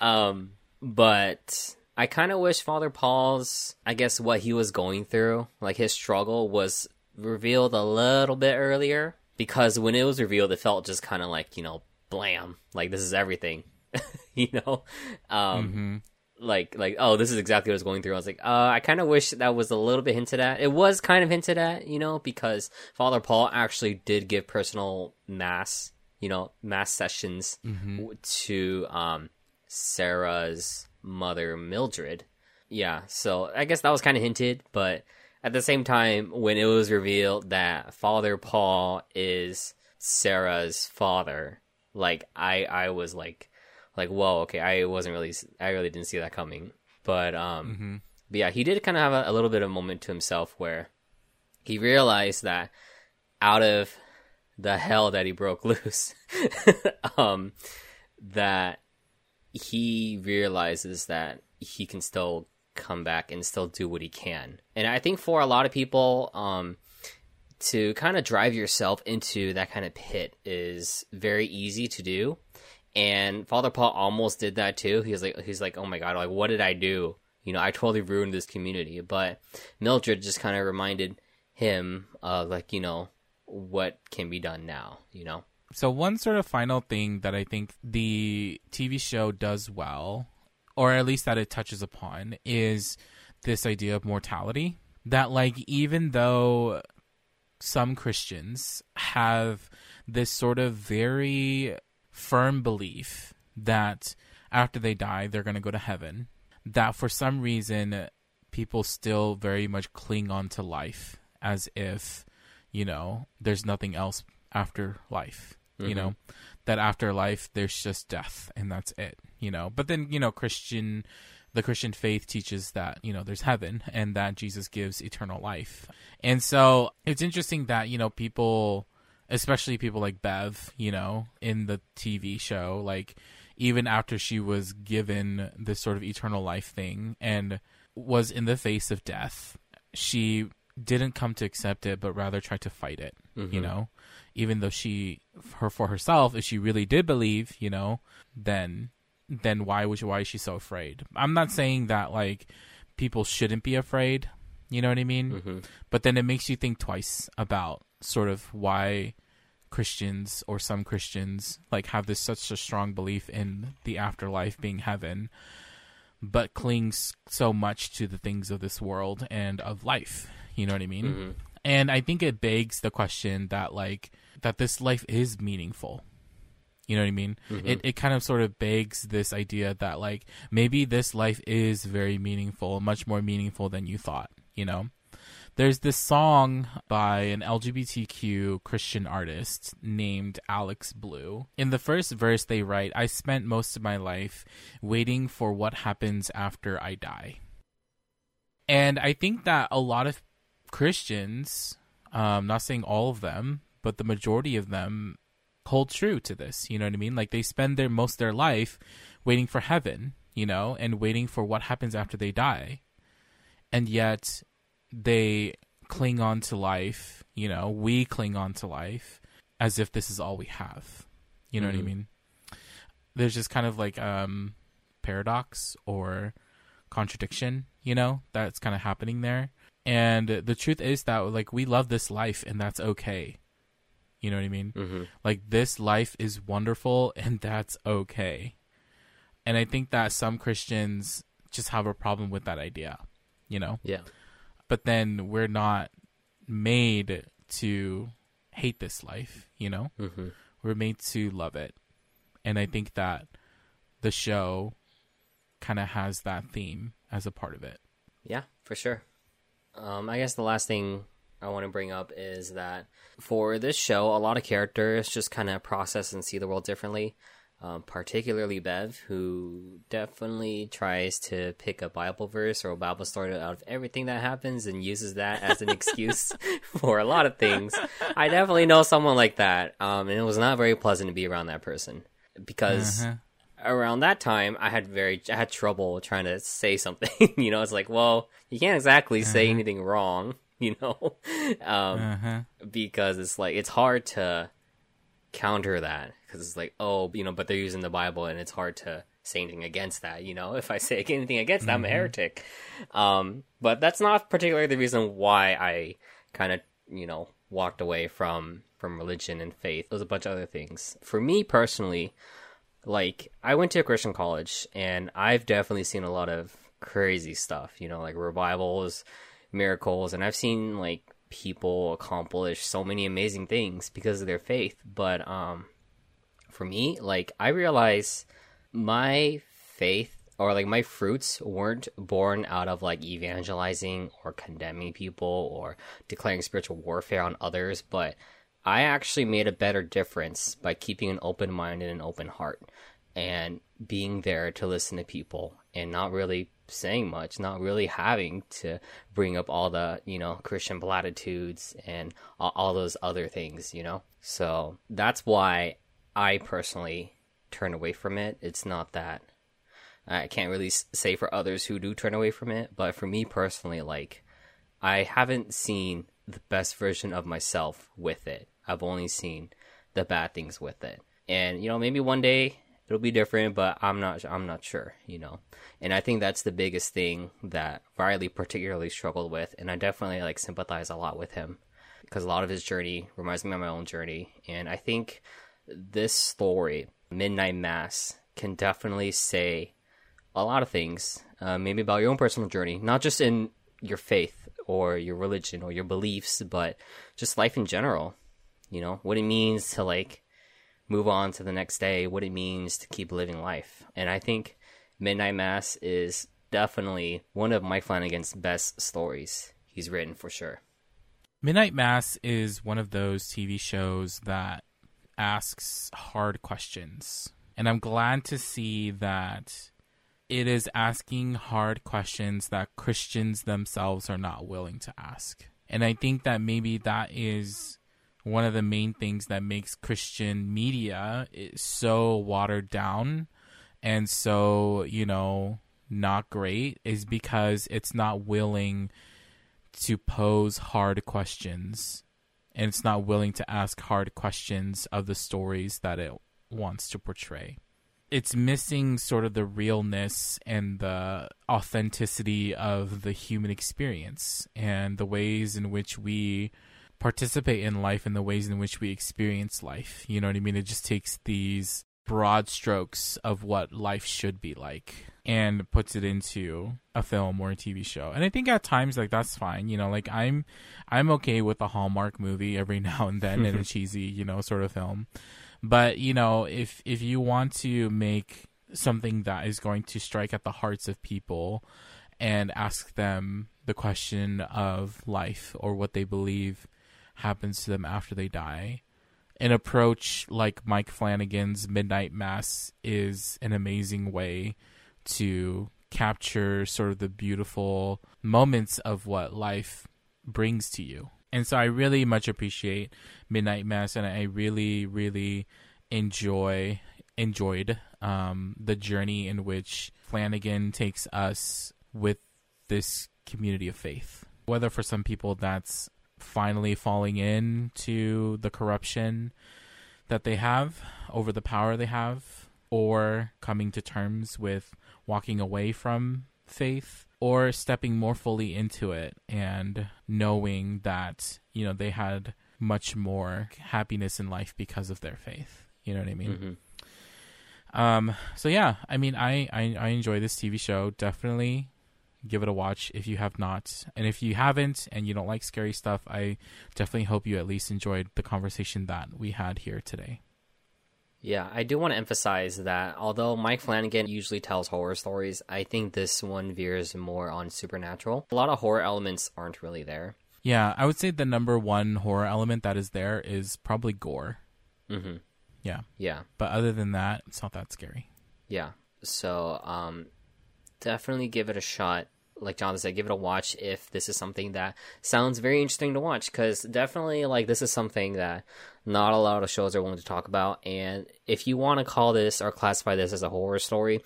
S2: um, but I kind of wish Father Paul's, I guess, what he was going through, like his struggle, was revealed a little bit earlier. Because when it was revealed, it felt just kind of like you know, blam, like this is everything, you know. Um, like like oh this is exactly what I was going through. I was like, uh, I kind of wish that was a little bit hinted at. It was kind of hinted at, you know, because Father Paul actually did give personal mass, you know, mass sessions w- to um Sarah's mother Mildred. Yeah, so I guess that was kind of hinted, but at the same time, when it was revealed that Father Paul is Sarah's father, like I I was like like whoa okay I wasn't really I really didn't see that coming, but um but yeah he did kind of have a, a little bit of a moment to himself where he realized that out of the hell that he broke loose, um that he realizes that he can still come back and still do what he can. And I think for a lot of people, um, to kind of drive yourself into that kind of pit is very easy to do. And Father Paul almost did that too. He's like, he's like, oh my god, like what did I do? You know, I totally ruined this community. But Mildred just kind of reminded him of like, you know, what can be done now. You know.
S1: So one sort of final thing that I think the TV show does well, or at least that it touches upon, is this idea of mortality. That like even though some Christians have this sort of very firm belief that after they die they're going to go to heaven, that for some reason people still very much cling on to life as if, you know, there's nothing else after life. You mm-hmm. know, that after life there's just death and that's it. You know, but then you know Christian, the Christian faith teaches that you know there's heaven and that Jesus gives eternal life, and so it's interesting that you know people especially people like Bev, you know, in the TV show, like even after she was given this sort of eternal life thing and was in the face of death, she didn't come to accept it, but rather tried to fight it.
S2: Mm-hmm.
S1: You know, even though she, her for herself, if she really did believe, you know, then then why was why is she so afraid? I'm not saying that like people shouldn't be afraid. You know what I mean?
S2: Mm-hmm.
S1: But then it makes you think twice about sort of why Christians or some Christians like have this such a strong belief in the afterlife being heaven, but clings so much to the things of this world and of life. You know what I mean?
S2: Mm-hmm.
S1: And I think it begs the question that like that this life is meaningful. You know what I mean?
S2: Mhm.
S1: It it kind of sort of begs this idea that like maybe this life is very meaningful, much more meaningful than you thought, you know? There's this song by an LGBTQ Christian artist named Alex Blue. In the first verse they write, I spent most of my life waiting for what happens after I die. And I think that a lot of Christians, um, not saying all of them, but the majority of them hold true to this. You know what I mean? Like they spend their most of their life waiting for heaven, you know, and waiting for what happens after they die. And yet they cling on to life, you know, we cling on to life as if this is all we have. You know what I
S2: Mhm.
S1: mean? There's just kind of like um paradox or contradiction, you know, that's kind of happening there. And the truth is that like we love this life and that's okay. You know what I mean?
S2: Mm-hmm.
S1: Like this life is wonderful and that's okay. And I think that some Christians just have a problem with that idea, you know?
S2: Yeah.
S1: But then we're not made to hate this life, you know?
S2: Mm-hmm.
S1: We're made to love it. And I think that the show kind of has that theme as a part of it.
S2: Yeah, for sure. Um, I guess the last thing I want to bring up is that for this show, a lot of characters just kind of process and see the world differently. Um, particularly Bev, who definitely tries to pick a Bible verse or a Bible story out of everything that happens and uses that as an excuse for a lot of things. I definitely know someone like that, um, and it was not very pleasant to be around that person because
S1: Uh-huh.
S2: around that time I had very I had trouble trying to say something. you know, it's like, well, you can't exactly say
S1: Uh-huh.
S2: anything wrong, you know, um,
S1: Uh-huh.
S2: because it's like it's hard to counter that because it's like, oh, you know, but they're using the Bible and it's hard to say anything against that. You know, if I say anything against that, I'm a heretic. Um, but that's not particularly the reason why I kind of you know walked away from from religion and faith. There's a bunch of other things. For me personally, like I went to a Christian college and I've definitely seen a lot of crazy stuff, you know, like revivals, miracles, and I've seen like people accomplish so many amazing things because of their faith. But um for me, like I realize my faith or like my fruits weren't born out of like evangelizing or condemning people or declaring spiritual warfare on others, but I actually made a better difference by keeping an open mind and an open heart and being there to listen to people and not really saying much, not really having to bring up all the, you know, Christian platitudes and all, all those other things, you know? So that's why I personally turn away from it. It's not that I can't really say for others who do turn away from it, but for me personally, like, I haven't seen the best version of myself with it. I've only seen the bad things with it. And, you know, maybe one day it'll be different, but I'm not I'm not sure, you know. And I think that's the biggest thing that Riley particularly struggled with, and I definitely like sympathize a lot with him because a lot of his journey reminds me of my own journey, and I think this story, Midnight Mass, can definitely say a lot of things, uh, maybe about your own personal journey, not just in your faith or your religion or your beliefs, but just life in general. You know, what it means to like move on to the next day, what it means to keep living life. And I think Midnight Mass is definitely one of Mike Flanagan's best stories he's written for sure.
S1: Midnight Mass is one of those TV shows that asks hard questions. And I'm glad to see that it is asking hard questions that Christians themselves are not willing to ask. And I think that maybe that is one of the main things that makes Christian media so watered down and so, you know, not great is because it's not willing to pose hard questions and it's not willing to ask hard questions of the stories that it wants to portray. It's missing sort of the realness and the authenticity of the human experience and the ways in which we participate in life and the ways in which we experience life. You know what I mean? It just takes these broad strokes of what life should be like and puts it into a film or a TV show. And I think at times like that's fine, you know, like I'm I'm okay with a Hallmark movie every now and then and a cheesy, you know, sort of film. But, you know, if if you want to make something that is going to strike at the hearts of people and ask them the question of life or what they believe happens to them after they die, an approach like Mike Flanagan's Midnight Mass is an amazing way to capture sort of the beautiful moments of what life brings to you. And so I really much appreciate Midnight Mass and I really really enjoy enjoyed um, the journey in which Flanagan takes us with this community of faith. Whether for some people that's finally falling in to the corruption that they have over the power they have or coming to terms with walking away from faith or stepping more fully into it and knowing that you know they had much more happiness in life because of their faith. You know what i mean? Mm-hmm. um so yeah i mean I, I i enjoy this tv show definitely give it a watch if you have not. And if you haven't and you don't like scary stuff, I definitely hope you at least enjoyed the conversation that we had here today.
S2: Yeah, I do want to emphasize that although Mike Flanagan usually tells horror stories, I think this one veers more on supernatural. A lot of horror elements aren't really there.
S1: Yeah, I would say the number one horror element that is there is probably gore.
S2: Mm-hmm.
S1: Yeah.
S2: Yeah.
S1: But other than that, it's not that scary.
S2: Yeah. So, um, definitely give it a shot. Like Jonathan said, give it a watch if this is something that sounds very interesting to watch. Because definitely, like, this is something that not a lot of shows are willing to talk about. And if you want to call this or classify this as a horror story,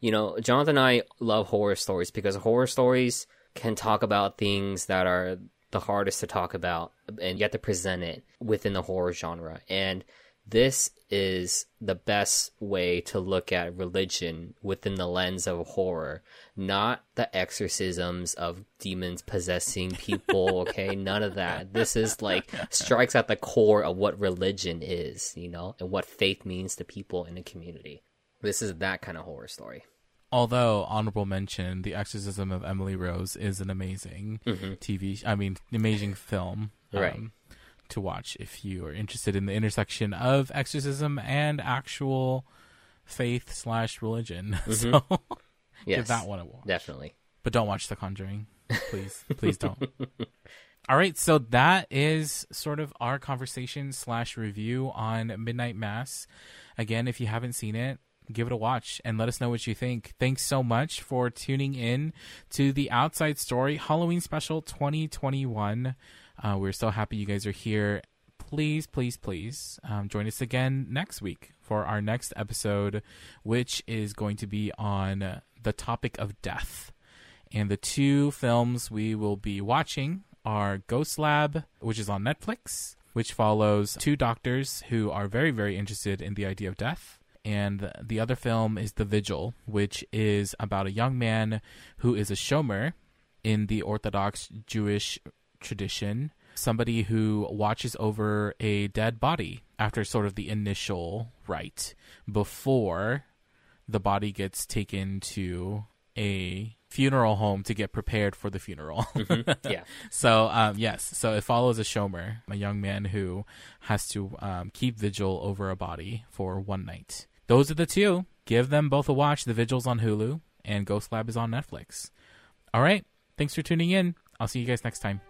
S2: you know, Jonathan and I love horror stories because horror stories can talk about things that are the hardest to talk about and you have to present it within the horror genre. And this is the best way to look at religion within the lens of horror, not the exorcisms of demons possessing people, okay? None of that. This is like strikes at the core of what religion is, you know, and what faith means to people in a community. This is that kind of horror story.
S1: Although honorable mention, The Exorcism of Emily Rose is an amazing mm-hmm. TV, I mean, amazing film.
S2: Right. Um,
S1: to watch if you are interested in the intersection of exorcism and actual faith slash religion. Mm-hmm. So
S2: yes,
S1: give that one a watch.
S2: Definitely.
S1: But don't watch The Conjuring. Please. Please don't. All right, so that is sort of our conversation slash review on Midnight Mass. Again, if you haven't seen it, give it a watch and let us know what you think. Thanks so much for tuning in to the Outside Story Halloween Special 2021. Uh, we're so happy you guys are here. Please, please, please um, join us again next week for our next episode, which is going to be on the topic of death. And the two films we will be watching are Ghost Lab, which is on Netflix, which follows two doctors who are very, very interested in the idea of death. And the other film is The Vigil, which is about a young man who is a shomer in the Orthodox Jewish tradition somebody who watches over a dead body after sort of the initial rite before the body gets taken to a funeral home to get prepared for the funeral.
S2: mm-hmm. Yeah.
S1: so um, yes, so it follows a shomer, a young man who has to um, keep vigil over a body for one night. Those are the two. Give them both a watch. The Vigil's on Hulu and Ghost Lab is on Netflix. All right. Thanks for tuning in. I'll see you guys next time.